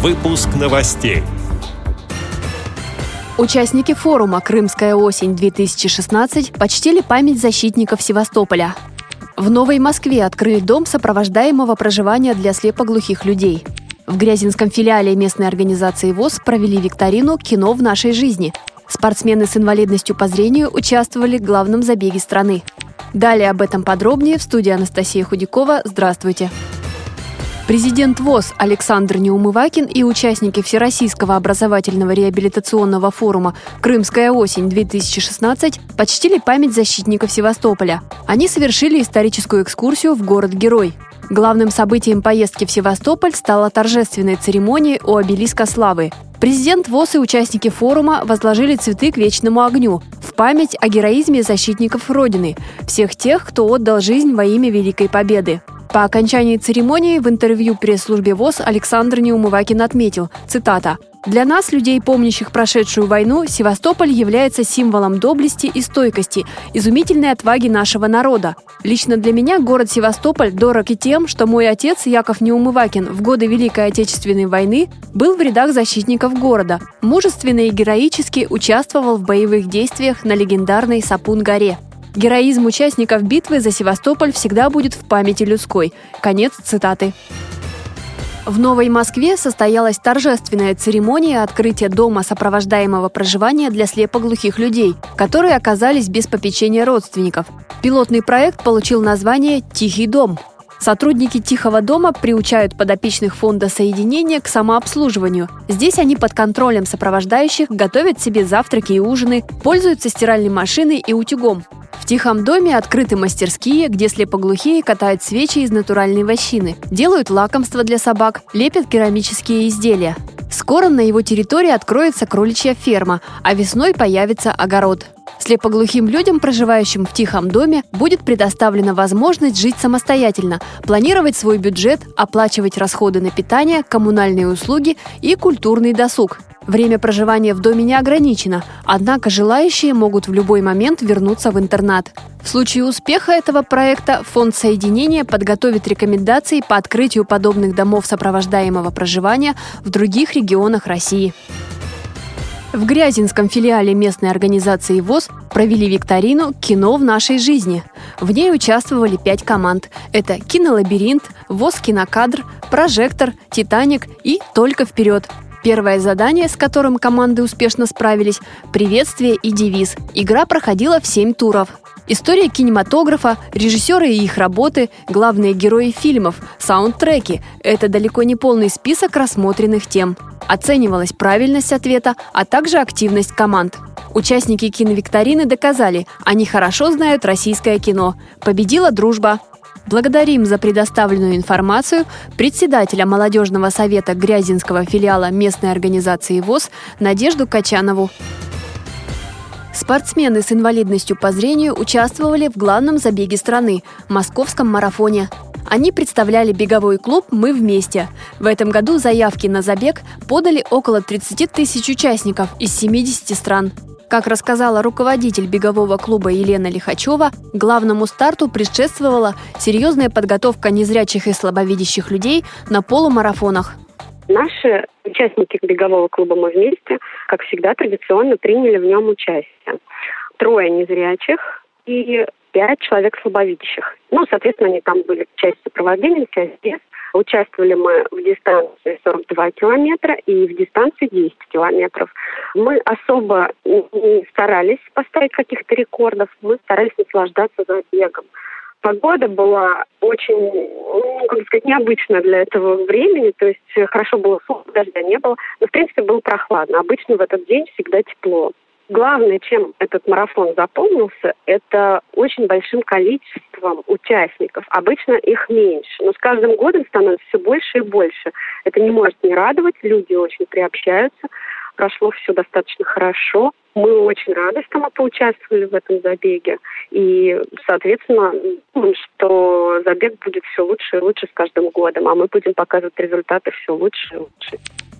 Выпуск новостей. Участники форума «Крымская осень-2016» почтили память защитников Севастополя. В Новой Москве открыли дом сопровождаемого проживания для слепоглухих людей. В Грязинском филиале местной организации ВОЗ провели викторину «Кино в нашей жизни». Спортсмены с инвалидностью по зрению участвовали в главном забеге страны. Далее об этом подробнее в студии Анастасия Худякова. Здравствуйте! Президент ВОЗ Александр Неумывакин и участники Всероссийского образовательного реабилитационного форума «Крымская осень-2016» почтили память защитников Севастополя. Они совершили историческую экскурсию в город-герой. Главным событием поездки в Севастополь стала торжественная церемония у обелиска славы. Президент ВОЗ и участники форума возложили цветы к вечному огню в память о героизме защитников Родины, всех тех, кто отдал жизнь во имя Великой Победы. По окончании церемонии в интервью пресс-службе ВОЗ Александр Неумывакин отметил, цитата, «Для нас, людей, помнящих прошедшую войну, Севастополь является символом доблести и стойкости, изумительной отваги нашего народа. Лично для меня город Севастополь дорог и тем, что мой отец Яков Неумывакин в годы Великой Отечественной войны был в рядах защитников города, мужественно и героически участвовал в боевых действиях на легендарной Сапун-горе. Героизм участников битвы за Севастополь всегда будет в памяти людской. Конец цитаты. В Новой Москве состоялась торжественная церемония открытия дома сопровождаемого проживания для слепоглухих людей, которые оказались без попечения родственников. Пилотный проект получил название «Тихий дом». Сотрудники «Тихого дома» приучают подопечных фонда соединения к самообслуживанию. Здесь они под контролем сопровождающих готовят себе завтраки и ужины, пользуются стиральной машиной и утюгом. В тихом доме открыты мастерские, где слепоглухие катают свечи из натуральной вощины, делают лакомства для собак, лепят керамические изделия. Скоро на его территории откроется кроличья ферма, а весной появится огород. Слепоглухим людям, проживающим в тихом доме, будет предоставлена возможность жить самостоятельно, планировать свой бюджет, оплачивать расходы на питание, коммунальные услуги и культурный досуг. Время проживания в доме не ограничено, однако желающие могут в любой момент вернуться в интернат. В случае успеха этого проекта Фонд соединения подготовит рекомендации по открытию подобных домов сопровождаемого проживания в других регионах России. В Грязинском филиале местной организации ВОЗ провели викторину «Кино в нашей жизни». В ней участвовали пять команд. Это «Кинолабиринт», ВОЗ «Кинокадр», «Прожектор», «Титаник» и «Только вперед». Первое задание, с которым команды успешно справились – приветствие и девиз. Игра проходила в семь туров. История кинематографа, режиссеры и их работы, главные герои фильмов, саундтреки – это далеко не полный список рассмотренных тем. Оценивалась правильность ответа, а также активность команд. Участники киновикторины доказали, они хорошо знают российское кино. Победила дружба. Благодарим за предоставленную информацию председателя молодежного совета Грязинского филиала местной организации ВОЗ Надежду Качанову. Спортсмены с инвалидностью по зрению участвовали в главном забеге страны – московском марафоне. Они представляли беговой клуб «Мы вместе». В этом году заявки на забег подали около 30 тысяч участников из 70 стран. Как рассказала руководитель бегового клуба Елена Лихачева, главному старту предшествовала серьезная подготовка незрячих и слабовидящих людей на полумарафонах. Наши участники бегового клуба «Мы вместе», как всегда, традиционно приняли в нем участие. Трое незрячих и пять человек слабовидящих. Ну, соответственно, они там были часть сопровождения, часть без. Участвовали мы в дистанции 42 километра и в дистанции 10 километров. Мы особо не старались поставить каких-то рекордов, мы старались наслаждаться забегом. Погода была очень, ну, как сказать, необычная для этого времени, то есть хорошо было сухо, дождя не было, но, в принципе, было прохладно. Обычно в этот день всегда тепло. Главное, чем этот марафон запомнился, это очень большим количеством участников. Обычно их меньше, но с каждым годом становится все больше и больше. Это не может не радовать, люди очень приобщаются. Прошло все достаточно хорошо. Мы очень рады, что мы поучаствовали в этом забеге. И, соответственно, думаем, что забег будет все лучше и лучше с каждым годом, а мы будем показывать результаты все лучше и лучше.